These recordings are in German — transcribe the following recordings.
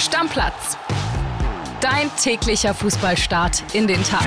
Stammplatz. Dein täglicher Fußballstart in den Tag.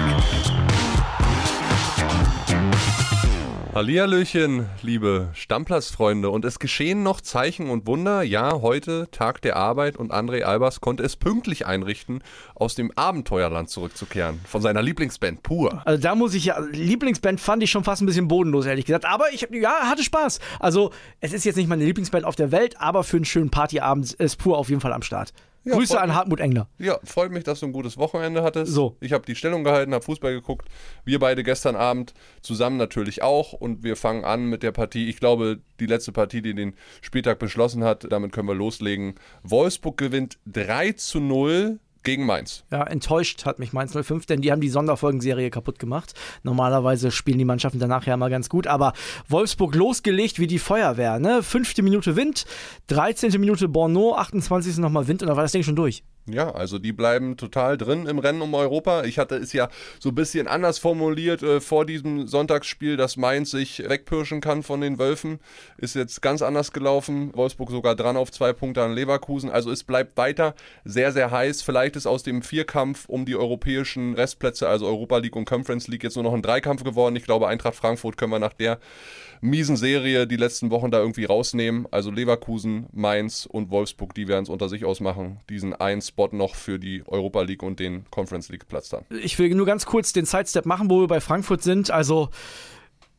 Hallihallöchen, liebe Stammplatzfreunde. Und es geschehen noch Zeichen und Wunder. Ja, heute Tag der Arbeit und André Albers konnte es pünktlich einrichten, aus dem Abenteuerland zurückzukehren. Von seiner Lieblingsband Pur. Also da muss ich ja, Lieblingsband fand ich schon fast ein bisschen bodenlos, ehrlich gesagt. Aber ich, ja, hatte Spaß. Also es ist jetzt nicht meine Lieblingsband auf der Welt, aber für einen schönen Partyabend ist Pur auf jeden Fall am Start. Ja, Grüße an. Hartmut Engler. Ja, freut mich, dass du ein gutes Wochenende hattest. So. Ich habe die Stellung gehalten, habe Fußball geguckt. Wir beide gestern Abend zusammen natürlich auch. Und wir fangen an mit der Partie. Ich glaube, die letzte Partie, die den Spieltag beschlossen hat, damit können wir loslegen. Wolfsburg gewinnt 3 zu 0 gegen Mainz. Ja, enttäuscht hat mich Mainz 05, denn die haben die Sonderfolgenserie kaputt gemacht. Normalerweise spielen die Mannschaften danach ja mal ganz gut, aber Wolfsburg losgelegt wie die Feuerwehr. Ne? Fünfte Minute Wind, 13. Minute Borneau, 28. nochmal Wind und dann war das Ding schon durch. Ja, also die bleiben total drin im Rennen um Europa. Ich hatte es ja so ein bisschen anders formuliert äh, vor diesem Sonntagsspiel, dass Mainz sich wegpirschen kann von den Wölfen. Ist jetzt ganz anders gelaufen. Wolfsburg sogar dran auf zwei Punkte an Leverkusen. Also es bleibt weiter sehr, sehr heiß. Vielleicht ist aus dem Vierkampf um die europäischen Restplätze, also Europa League und Conference League, jetzt nur noch ein Dreikampf geworden. Ich glaube, Eintracht Frankfurt können wir nach der miesen Serie die letzten Wochen da irgendwie rausnehmen. Also Leverkusen, Mainz und Wolfsburg, die werden es unter sich ausmachen. Diesen einen Spot noch für die Europa League und den Conference League Platz dann. Ich will nur ganz kurz den Sidestep machen, wo wir bei Frankfurt sind. Also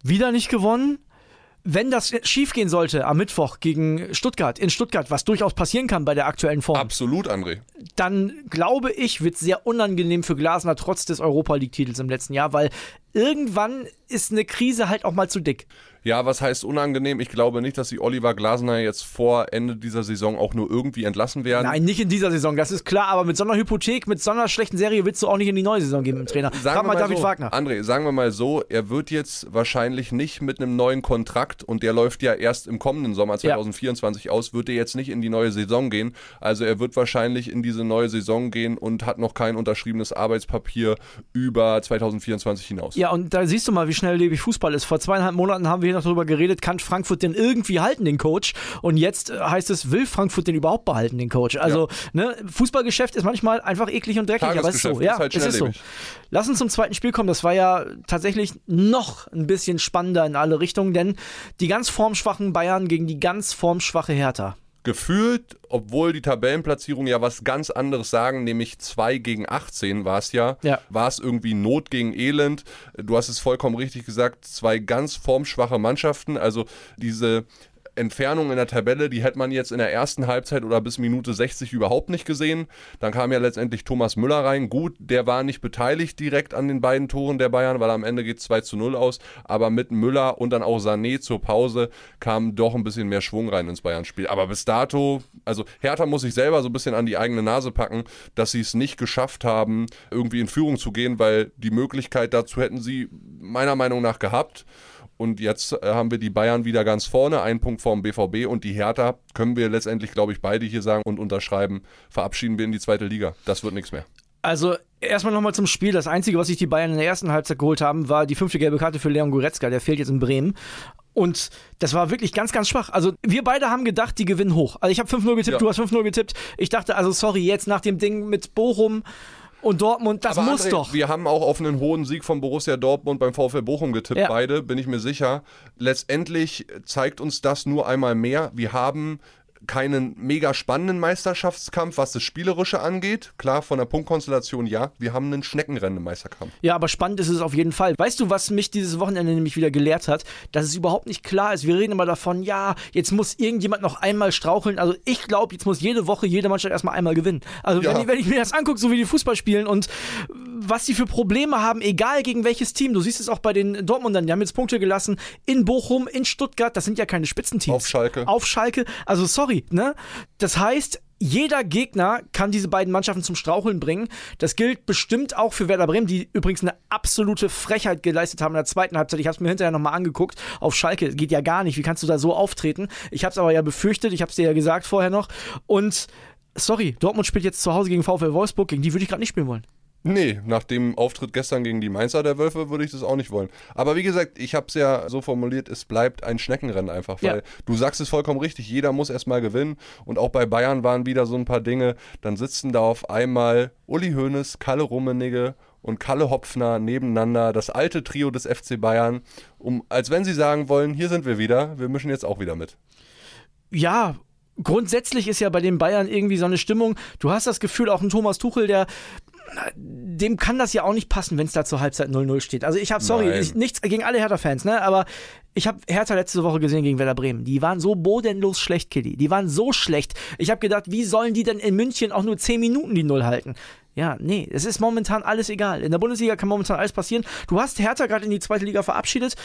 wieder nicht gewonnen. Wenn das schiefgehen sollte am Mittwoch gegen Stuttgart, in Stuttgart, was durchaus passieren kann bei der aktuellen Form, Absolut, André. dann glaube ich, wird es sehr unangenehm für Glasner trotz des Europa League-Titels im letzten Jahr, weil irgendwann ist eine Krise halt auch mal zu dick. Ja, was heißt unangenehm? Ich glaube nicht, dass die Oliver Glasner jetzt vor Ende dieser Saison auch nur irgendwie entlassen werden. Nein, nicht in dieser Saison, das ist klar, aber mit so einer Hypothek, mit so einer schlechten Serie willst du auch nicht in die neue Saison gehen mit dem Trainer. Sagen Frag wir mal David so, Wagner. André, sagen wir mal so, er wird jetzt wahrscheinlich nicht mit einem neuen Kontrakt und der läuft ja erst im kommenden Sommer 2024 aus, wird er jetzt nicht in die neue Saison gehen. Also er wird wahrscheinlich in diese neue Saison gehen und hat noch kein unterschriebenes Arbeitspapier über 2024 hinaus. Ja, und da siehst du mal, wie schnelllebig Fußball ist. Vor zweieinhalb Monaten haben wir noch darüber geredet, kann Frankfurt denn irgendwie halten, den Coach? Und jetzt äh, heißt es, will Frankfurt den überhaupt behalten, den Coach? Also, ne, Fußballgeschäft ist manchmal einfach eklig und dreckig, aber es ist so. Ja, ist halt es ist so. Lass uns zum zweiten Spiel kommen. Das war ja tatsächlich noch ein bisschen spannender in alle Richtungen, denn die ganz formschwachen Bayern gegen die ganz formschwache Hertha. Gefühlt, obwohl die Tabellenplatzierung ja was ganz anderes sagen, nämlich 2 gegen 18 war es ja, Ja. war es irgendwie Not gegen Elend. Du hast es vollkommen richtig gesagt, zwei ganz formschwache Mannschaften, also diese Entfernung in der Tabelle, die hätte man jetzt in der ersten Halbzeit oder bis Minute 60 überhaupt nicht gesehen. Dann kam ja letztendlich Thomas Müller rein. Gut, der war nicht beteiligt direkt an den beiden Toren der Bayern, weil am Ende geht 2 zu 0 aus. Aber mit Müller und dann auch Sané zur Pause kam doch ein bisschen mehr Schwung rein ins Bayern-Spiel. Aber bis dato, also Hertha muss sich selber so ein bisschen an die eigene Nase packen, dass sie es nicht geschafft haben, irgendwie in Führung zu gehen, weil die Möglichkeit dazu hätten sie meiner Meinung nach gehabt. Und jetzt äh, haben wir die Bayern wieder ganz vorne, einen Punkt vorm BVB und die Hertha können wir letztendlich, glaube ich, beide hier sagen und unterschreiben, verabschieden wir in die zweite Liga. Das wird nichts mehr. Also erstmal nochmal zum Spiel. Das Einzige, was sich die Bayern in der ersten Halbzeit geholt haben, war die fünfte gelbe Karte für Leon Goretzka. Der fehlt jetzt in Bremen. Und das war wirklich ganz, ganz schwach. Also wir beide haben gedacht, die gewinnen hoch. Also ich habe 5-0 getippt, Ja. du hast 5-0 getippt. Ich dachte, also sorry, jetzt nach dem Ding mit Bochum und Dortmund, das Aber muss André, doch. Wir haben auch auf einen hohen Sieg von Borussia Dortmund beim VfL Bochum getippt, Ja. beide, bin ich mir sicher. Letztendlich zeigt uns das nur einmal mehr. Wir haben keinen mega spannenden Meisterschaftskampf, was das Spielerische angeht. Klar, von der Punktkonstellation ja. Wir haben einen Schneckenrennen im Meisterkampf. Ja, aber spannend ist es auf jeden Fall. Weißt du, was mich dieses Wochenende nämlich wieder gelehrt hat? Dass es überhaupt nicht klar ist. Wir reden immer davon, ja, jetzt muss irgendjemand noch einmal straucheln. Also ich glaube, jetzt muss jede Woche jede Mannschaft erstmal einmal gewinnen. Also Ja. wenn, ich- wenn ich mir das angucke, so wie die Fußball spielen und was sie für Probleme haben, egal gegen welches Team. Du siehst es auch bei den Dortmundern, die haben jetzt Punkte gelassen in Bochum, in Stuttgart, das sind ja keine Spitzenteams. Auf Schalke. Auf Schalke, also sorry, ne? Das heißt, jeder Gegner kann diese beiden Mannschaften zum Straucheln bringen. Das gilt bestimmt auch für Werder Bremen, die übrigens eine absolute Frechheit geleistet haben in der zweiten Halbzeit. Ich habe es mir hinterher nochmal angeguckt. Auf Schalke geht ja gar nicht. Wie kannst du da so auftreten? Ich habe es aber ja befürchtet. Ich habe es dir ja gesagt vorher noch. Und sorry, Dortmund spielt jetzt zu Hause gegen VfL Wolfsburg. Gegen die würde ich gerade nicht spielen wollen. Nee, nach dem Auftritt gestern gegen die Mainzer der Wölfe würde ich das auch nicht wollen. Aber wie gesagt, ich habe es ja so formuliert, es bleibt ein Schneckenrennen einfach, weil Ja. du sagst es vollkommen richtig, jeder muss erstmal gewinnen und auch bei Bayern waren wieder so ein paar Dinge, dann sitzen da auf einmal Uli Hoeneß, Kalle Rummenigge und Kalle Hopfner nebeneinander, das alte Trio des FC Bayern, um, als wenn sie sagen wollen, hier sind wir wieder, wir mischen jetzt auch wieder mit. Ja, grundsätzlich ist ja bei den Bayern irgendwie so eine Stimmung. Du hast das Gefühl, auch ein Thomas Tuchel, der dem kann das ja auch nicht passen, wenn es da zur Halbzeit 0-0 steht. Also ich habe, sorry, ich, nichts gegen alle Hertha-Fans, ne? Aber ich habe Hertha letzte Woche gesehen gegen Werder Bremen. Die waren so bodenlos schlecht, Killy. Die waren so schlecht. Ich habe gedacht, wie sollen die denn in München auch nur 10 Minuten die Null halten? Ja, nee, es ist momentan alles egal. In der Bundesliga kann momentan alles passieren. Du hast Hertha gerade in die zweite Liga verabschiedet.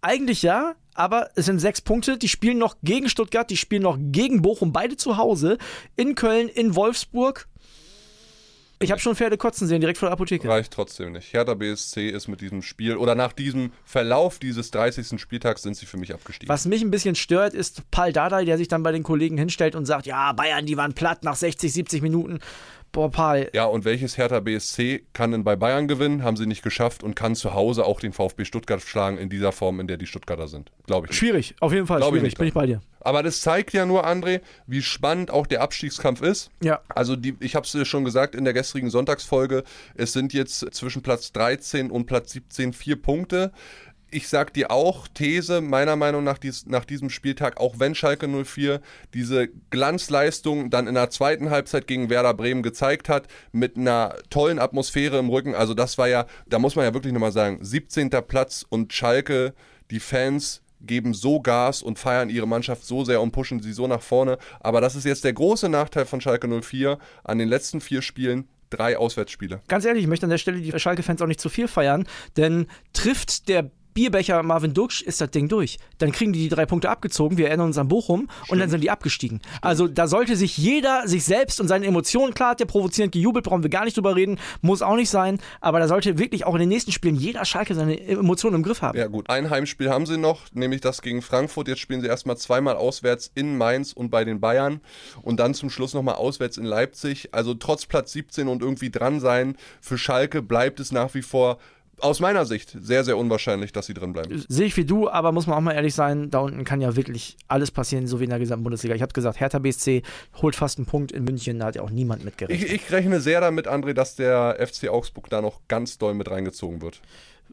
Eigentlich ja, aber es sind sechs Punkte. Die spielen noch gegen Stuttgart, die spielen noch gegen Bochum, beide zu Hause. In Köln, in Wolfsburg. Ich habe schon Pferde kotzen sehen, direkt vor der Apotheke. Reicht trotzdem nicht. Hertha BSC ist mit diesem Spiel oder nach diesem Verlauf dieses 30. Spieltags sind sie für mich abgestiegen. Was mich ein bisschen stört, ist Paul Dardai, der sich dann bei den Kollegen hinstellt und sagt, ja, Bayern, die waren platt nach 60, 70 Minuten. Boah, Ja, und welches Hertha BSC kann denn bei Bayern gewinnen? Haben sie nicht geschafft und kann zu Hause auch den VfB Stuttgart schlagen in dieser Form, in der die Stuttgarter sind. Glaube ich. Nicht. schwierig, auf jeden Fall Glaub ich schwierig, nicht bin ich bei dir. Aber das zeigt ja nur, André, wie spannend auch der Abstiegskampf ist. Ja. Also die, ich habe es dir schon gesagt in der gestrigen Sonntagsfolge, es sind jetzt zwischen Platz 13 und Platz 17 vier Punkte. Ich sag dir auch, These, meiner Meinung nach, dies, nach diesem Spieltag, auch wenn Schalke 04 diese Glanzleistung dann in der zweiten Halbzeit gegen Werder Bremen gezeigt hat, mit einer tollen Atmosphäre im Rücken, also das war ja, da muss man ja wirklich nochmal sagen, 17. Platz und Schalke, die Fans geben so Gas und feiern ihre Mannschaft so sehr und pushen sie so nach vorne. Aber das ist jetzt der große Nachteil von Schalke 04 an den letzten vier Spielen. Drei Auswärtsspiele. Ganz ehrlich, ich möchte an der Stelle die Schalke-Fans auch nicht zu viel feiern, denn trifft der Bierbecher Marvin Duksch, ist das Ding durch. Dann kriegen die die drei Punkte abgezogen, wir erinnern uns an Bochum und dann sind die abgestiegen. Also da sollte sich jeder, sich selbst und seine Emotionen, klar hat der provozierend gejubelt, brauchen wir gar nicht drüber reden, muss auch nicht sein, aber da sollte wirklich auch in den nächsten Spielen jeder Schalke seine Emotionen im Griff haben. Ja gut, ein Heimspiel haben sie noch, nämlich das gegen Frankfurt. Jetzt spielen sie erstmal zweimal auswärts in Mainz und bei den Bayern und dann zum Schluss nochmal auswärts in Leipzig. Also trotz Platz 17 und irgendwie dran sein, für Schalke bleibt es nach wie vor aus meiner Sicht sehr, sehr unwahrscheinlich, dass sie drin bleiben. Sehe ich wie du, aber muss man auch mal ehrlich sein, da unten kann ja wirklich alles passieren, so wie in der gesamten Bundesliga. Ich habe gesagt, Hertha BSC holt fast einen Punkt in München, da hat ja auch niemand mitgerechnet. Ich, ich rechne sehr damit, André, dass der FC Augsburg da noch ganz doll mit reingezogen wird.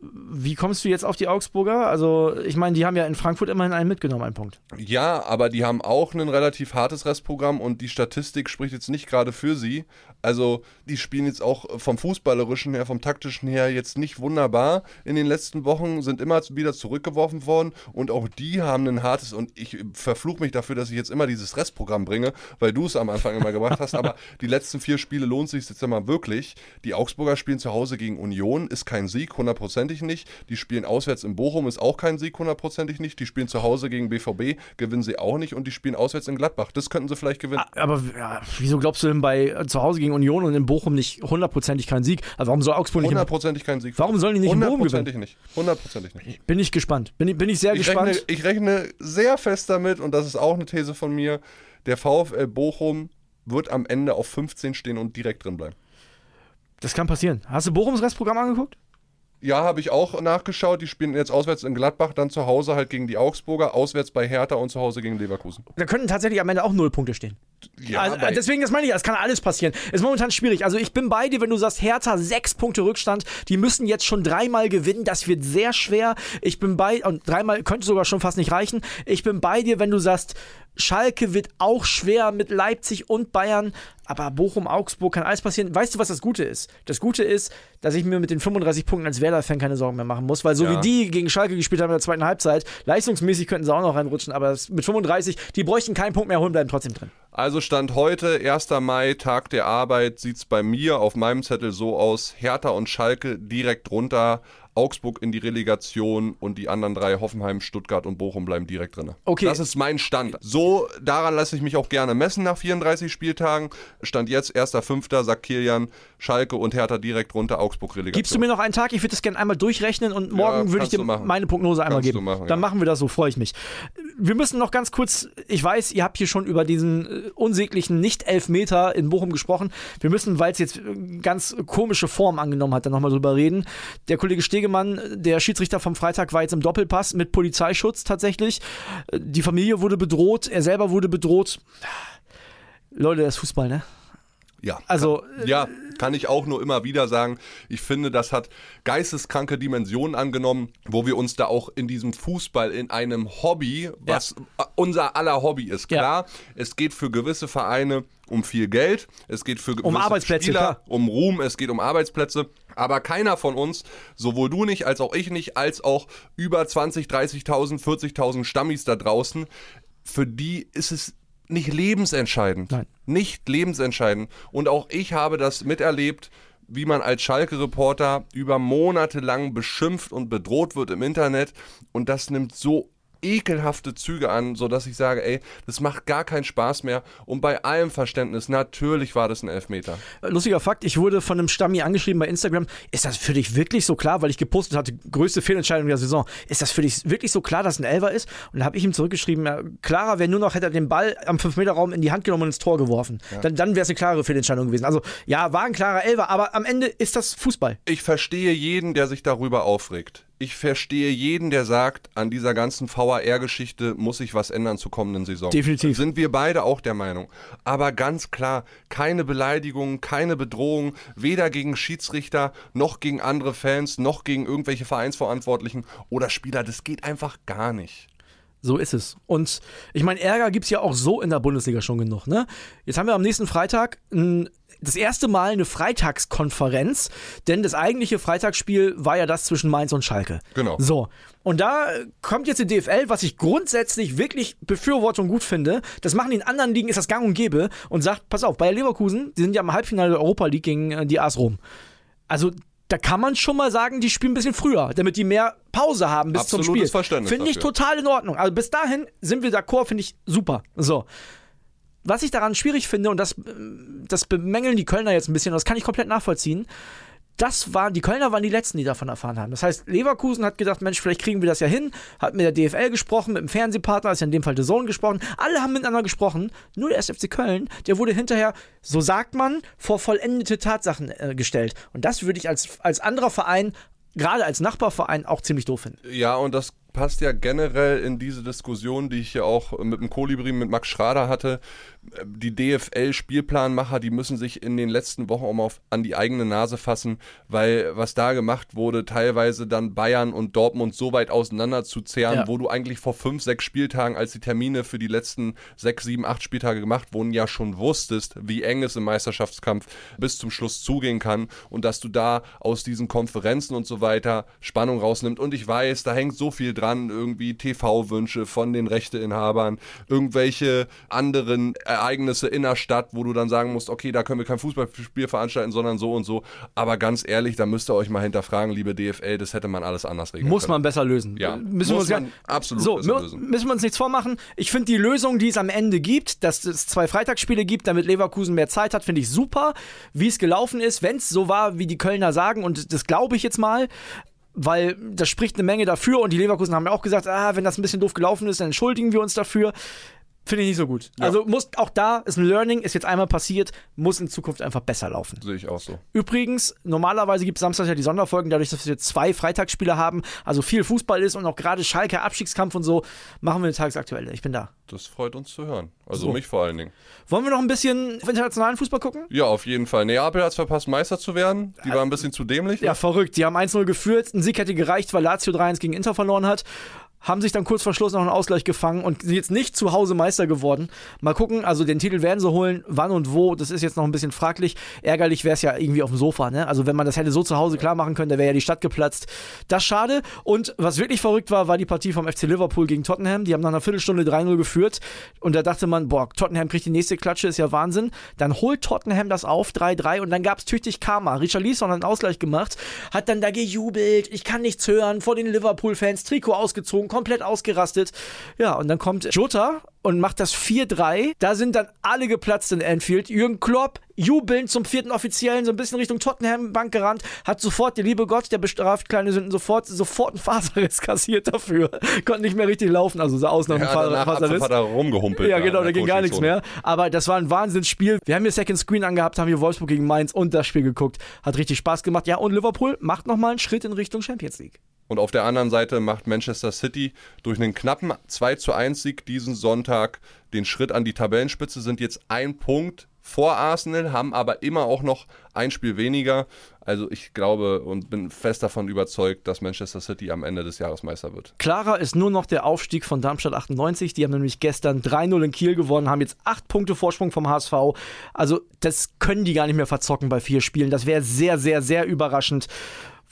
Wie kommst du jetzt auf die Augsburger? Also, ich meine, die haben ja in Frankfurt immerhin einen mitgenommen, einen Punkt. Ja, aber die haben auch ein relativ hartes Restprogramm und die Statistik spricht jetzt nicht gerade für sie. Also, die spielen jetzt auch vom Fußballerischen her, vom Taktischen her jetzt nicht wunderbar. In den letzten Wochen sind immer wieder zurückgeworfen worden und auch die haben ein hartes und ich verfluche mich dafür, dass ich jetzt immer dieses Restprogramm bringe, weil du es am Anfang immer gebracht hast. Aber die letzten vier Spiele lohnt sich jetzt immer wirklich. Die Augsburger spielen zu Hause gegen Union, ist kein Sieg, hundertprozentig nicht. Die spielen auswärts in Bochum, ist auch kein Sieg, hundertprozentig nicht. Die spielen zu Hause gegen BVB, gewinnen sie auch nicht. Und die spielen auswärts in Gladbach. Das könnten sie vielleicht gewinnen. Aber ja, wieso glaubst du denn bei äh, zu Hause gegen Union und in Bochum nicht hundertprozentig keinen Sieg? Also warum soll Augsburg nicht? Hundertprozentig kein Sieg. Warum sollen die nicht in Bochum Hundertprozentig nicht. Hundertprozentig nicht. Bin ich gespannt. Bin ich, bin ich sehr Ich gespannt. rechne, ich rechne sehr fest damit, und das ist auch eine These von mir, der VfL Bochum wird am Ende auf 15 stehen und direkt drin bleiben. Das kann passieren. Hast du Bochums Restprogramm angeguckt? Ja, habe ich auch nachgeschaut. Die spielen jetzt auswärts in Gladbach, dann zu Hause halt gegen die Augsburger, auswärts bei Hertha und zu Hause gegen Leverkusen. Da könnten tatsächlich am Ende auch null Punkte stehen. Ja, also, deswegen, das meine ich, es kann alles passieren. Ist momentan schwierig. Also ich bin bei dir, wenn du sagst, Hertha sechs Punkte Rückstand, die müssen jetzt schon dreimal gewinnen. Das wird sehr schwer. Ich bin bei, und dreimal könnte sogar schon fast nicht reichen. Ich bin bei dir, wenn du sagst, Schalke wird auch schwer mit Leipzig und Bayern, aber Bochum, Augsburg kann alles passieren. Weißt du, was das Gute ist? Das Gute ist, dass ich mir mit den 35 Punkten als Werder-Fan keine Sorgen mehr machen muss, weil so Ja. wie die gegen Schalke gespielt haben in der zweiten Halbzeit, leistungsmäßig könnten sie auch noch reinrutschen, aber mit 35, die bräuchten keinen Punkt mehr holen, bleiben trotzdem drin. Also Stand heute, 1. Mai, Tag der Arbeit, sieht es bei mir auf meinem Zettel so aus, Hertha und Schalke direkt runter, Augsburg in die Relegation und die anderen drei, Hoffenheim, Stuttgart und Bochum, bleiben direkt drin. Okay. Das ist mein Stand. So, daran lasse ich mich auch gerne messen nach 34 Spieltagen. Stand jetzt, 1.5., sagt Kilian, Schalke und Hertha direkt runter, Augsburg Relegation. Gibst du mir noch einen Tag? Ich würde das gerne einmal durchrechnen und morgen würde ich dir meine Prognose einmal Kannst geben. machen, Dann ja. machen wir das so, freue ich mich. Wir müssen noch ganz kurz, ich weiß, ihr habt hier schon über diesen äh, unsäglichen Nicht-Elfmeter in Bochum gesprochen. Wir müssen, weil es jetzt äh, ganz komische Form angenommen hat, dann nochmal drüber reden. Der Kollege Stegemann, äh, der Schiedsrichter vom Freitag, war jetzt im Doppelpass mit Polizeischutz tatsächlich. Äh, Die Familie wurde bedroht, er selber wurde bedroht. Leute, das ist Fußball, ne? Ja. Also, Ja, kann ich auch nur immer wieder sagen. Ich finde, das hat geisteskranke Dimensionen angenommen, wo wir uns da auch in diesem Fußball, in einem Hobby, was unser aller Hobby ist. Ja. Klar, es geht für gewisse Vereine um viel Geld, es geht für gewisse Arbeitsplätze, Spieler klar. um Ruhm, es geht um Arbeitsplätze. Aber keiner von uns, sowohl du nicht, als auch ich nicht, als auch über 20, 30.000, 40.000 Stammis da draußen, für die ist es nicht lebensentscheidend. Nein. Nicht lebensentscheidend. Und auch ich habe das miterlebt, wie man als Schalke-Reporter über Monate lang beschimpft und bedroht wird im Internet. Und das nimmt so ekelhafte Züge an, sodass ich sage, ey, das macht gar keinen Spaß mehr. Und bei allem Verständnis, natürlich war das ein Elfmeter. Lustiger Fakt, ich wurde von einem Stammi angeschrieben bei Instagram. Ist das für dich wirklich so klar? Weil ich gepostet hatte, größte Fehlentscheidung der Saison. Ist das für dich wirklich so klar, dass ein Elfer ist? Und da habe ich ihm zurückgeschrieben, ja, klarer wäre nur noch, hätte er den Ball am 5-Meter-Raum in die Hand genommen und ins Tor geworfen. Dann, dann wäre es eine klare Fehlentscheidung gewesen. Also ja, war ein klarer Elfer, aber am Ende ist das Fußball. Ich verstehe jeden, der sich darüber aufregt. Ich verstehe jeden, der sagt, an dieser ganzen VAR-Geschichte muss sich was ändern zur kommenden Saison. Definitiv. Sind wir beide auch der Meinung. Aber ganz klar, keine Beleidigungen, keine Bedrohung, weder gegen Schiedsrichter, noch gegen andere Fans, noch gegen irgendwelche Vereinsverantwortlichen oder Spieler. Das geht einfach gar nicht. So ist es. Und ich meine, Ärger gibt es ja auch so in der Bundesliga schon genug. Ne? Jetzt haben wir am nächsten Freitag ein, das erste Mal eine Freitagskonferenz, denn das eigentliche Freitagsspiel war ja das zwischen Mainz und Schalke. Genau. So. Und da kommt jetzt die DFL, was ich grundsätzlich wirklich befürworte und gut finde. Das machen die in anderen Ligen, ist das gang und gäbe und sagt, pass auf, Bayer Leverkusen, die sind ja im Halbfinale der Europa League gegen äh, die AS Rom. Also da kann man schon mal sagen, die spielen ein bisschen früher, damit die mehr Pause haben bis zum Absolutes Spiel. Verständnis Finde ich dafür. total in Ordnung. Also bis dahin sind wir d'accord, finde ich super. So. Was ich daran schwierig finde, und das, das bemängeln die Kölner jetzt ein bisschen, das kann ich komplett nachvollziehen, das waren, die Kölner waren die Letzten, die davon erfahren haben. Das heißt, Leverkusen hat gedacht, Mensch, vielleicht kriegen wir das ja hin, hat mit der DFL gesprochen, mit dem Fernsehpartner, ist ja in dem Fall The Zone gesprochen, alle haben miteinander gesprochen, nur der SFC Köln, der wurde hinterher, so sagt man, vor vollendete Tatsachen äh, gestellt. Und das würde ich als, als anderer Verein, gerade als Nachbarverein, auch ziemlich doof finden. Ja, und das passt ja generell in diese Diskussion, die ich ja auch mit dem Kolibri, mit Max Schrader hatte. Die DFL-Spielplanmacher, die müssen sich in den letzten Wochen auch mal auf, an die eigene Nase fassen, weil was da gemacht wurde, teilweise dann Bayern und Dortmund so weit auseinander zu zehren, Ja. wo du eigentlich vor fünf, sechs Spieltagen, als die Termine für die letzten sechs, sieben, acht Spieltage gemacht wurden, ja schon wusstest, wie eng es im Meisterschaftskampf bis zum Schluss zugehen kann und dass du da aus diesen Konferenzen und so weiter Spannung rausnimmst. Und ich weiß, da hängt so viel dran, irgendwie TV-Wünsche von den Rechteinhabern, irgendwelche anderen Ereignisse in der Stadt, wo du dann sagen musst, okay, da können wir kein Fußballspiel veranstalten, sondern so und so. Aber ganz ehrlich, da müsst ihr euch mal hinterfragen, liebe DFL, das hätte man alles anders regeln Muss können. man besser lösen. Ja, müssen muss wir uns man gar- absolut so, lösen. Müssen wir uns nichts vormachen. Ich finde die Lösung, die es am Ende gibt, dass es zwei Freitagsspiele gibt, damit Leverkusen mehr Zeit hat, finde ich super. Wie es gelaufen ist, wenn es so war, wie die Kölner sagen, und das glaube ich jetzt mal, weil das spricht eine Menge dafür und die Leverkusen haben ja auch gesagt, ah, wenn das ein bisschen doof gelaufen ist, dann entschuldigen wir uns dafür. Finde ich nicht so gut. Ja. Also muss auch da ist ein Learning, ist jetzt einmal passiert, muss in Zukunft einfach besser laufen. Sehe ich auch so. Übrigens, normalerweise gibt es Samstag ja die Sonderfolgen, dadurch, dass wir zwei Freitagsspiele haben, also viel Fußball ist und auch gerade Schalke Abstiegskampf und so, machen wir eine tagesaktuelle. Ich bin da. Das freut uns zu hören. Also So. mich vor allen Dingen. Wollen wir noch ein bisschen auf internationalen Fußball gucken? Ja, auf jeden Fall. Neapel hat es verpasst, Meister zu werden. Die war ein bisschen zu dämlich. Ja, verrückt. Die haben 1-0 geführt. Ein Sieg hätte gereicht, weil Lazio 3-1 gegen Inter verloren hat. Haben sich dann kurz vor Schluss noch einen Ausgleich gefangen und sind jetzt nicht zu Hause Meister geworden. Mal gucken, also den Titel werden sie holen, wann und wo, das ist jetzt noch ein bisschen fraglich. Ärgerlich wäre es ja irgendwie auf dem Sofa, ne? Also wenn man das hätte so zu Hause klar machen können, da wäre ja die Stadt geplatzt. Das schade. Und was wirklich verrückt war, war die Partie vom FC Liverpool gegen Tottenham. Die haben nach einer Viertelstunde 3-0 geführt und da dachte man, boah, Tottenham kriegt die nächste Klatsche, ist ja Wahnsinn. Dann holt Tottenham das auf, 3-3 und dann gab es tüchtig Karma. Richard Leeson hat einen Ausgleich gemacht, hat dann da gejubelt, ich kann nichts hören, vor den Liverpool-Fans, Trikot ausgezogen, komplett ausgerastet. Ja, und dann kommt Jota und macht das 4-3. Da sind dann alle geplatzt in Anfield. Jürgen Klopp jubelnd zum vierten Offiziellen, so ein bisschen Richtung Tottenham-Bank gerannt, hat sofort, der liebe Gott, der bestraft kleine Sünden, sofort, sofort einen Faserriss kassiert dafür. Konnte nicht mehr richtig laufen, also sah aus nach einem ja, Faserriss. Hat er rumgehumpelt. Ja, genau, da ging gar nichts mehr. Aber das war ein Wahnsinnsspiel. Wir haben hier Second Screen angehabt, haben hier Wolfsburg gegen Mainz und das Spiel geguckt. Hat richtig Spaß gemacht. Ja, und Liverpool macht nochmal einen Schritt in Richtung Champions League. Und auf der anderen Seite macht Manchester City durch einen knappen 2 zu 1 Sieg diesen Sonntag den Schritt an die Tabellenspitze, sind jetzt ein Punkt vor Arsenal, haben aber immer auch noch ein Spiel weniger. Also ich glaube und bin fest davon überzeugt, dass Manchester City am Ende des Jahres Meister wird. Klarer ist nur noch der Aufstieg von Darmstadt 98. Die haben nämlich gestern 3-0 in Kiel gewonnen, haben jetzt acht Punkte Vorsprung vom HSV. Also das können die gar nicht mehr verzocken bei vier Spielen. Das wäre sehr, sehr, sehr überraschend.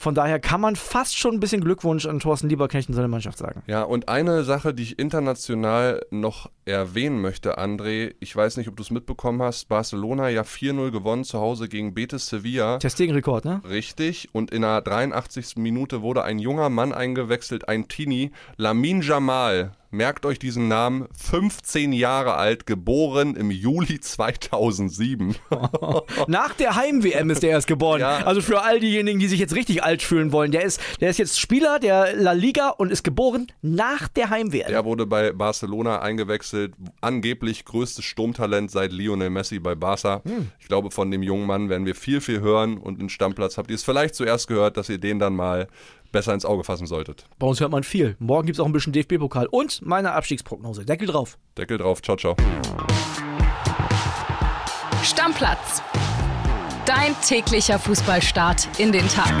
Von daher kann man fast schon ein bisschen Glückwunsch an Thorsten Lieberknecht und seine Mannschaft sagen. Ja, und eine Sache, die ich international noch erwähnen möchte, André, ich weiß nicht, ob du es mitbekommen hast, Barcelona ja 4-0 gewonnen zu Hause gegen Betis Sevilla. Testing-Rekord, ne? Richtig, und in der 83. Minute wurde ein junger Mann eingewechselt, ein Teenie, Lamin Jamal, merkt euch diesen Namen, 15 Jahre alt, geboren im Juli 2007. Nach der Heim-WM ist der erst geboren. Ja. Also für all diejenigen, die sich jetzt richtig alt fühlen wollen, der ist, der ist jetzt Spieler der La Liga und ist geboren nach der Heim-WM. Er wurde bei Barcelona eingewechselt, angeblich größtes Sturmtalent seit Lionel Messi bei Barca. Hm. Ich glaube, von dem jungen Mann werden wir viel, viel hören und im Stammplatz habt ihr es vielleicht zuerst gehört, dass ihr den dann mal besser ins Auge fassen solltet. Bei uns hört man viel. Morgen gibt es auch ein bisschen DFB-Pokal und meine Abstiegsprognose. Deckel drauf. Deckel drauf, ciao, ciao. Stammplatz. Dein täglicher Fußballstart in den Tag.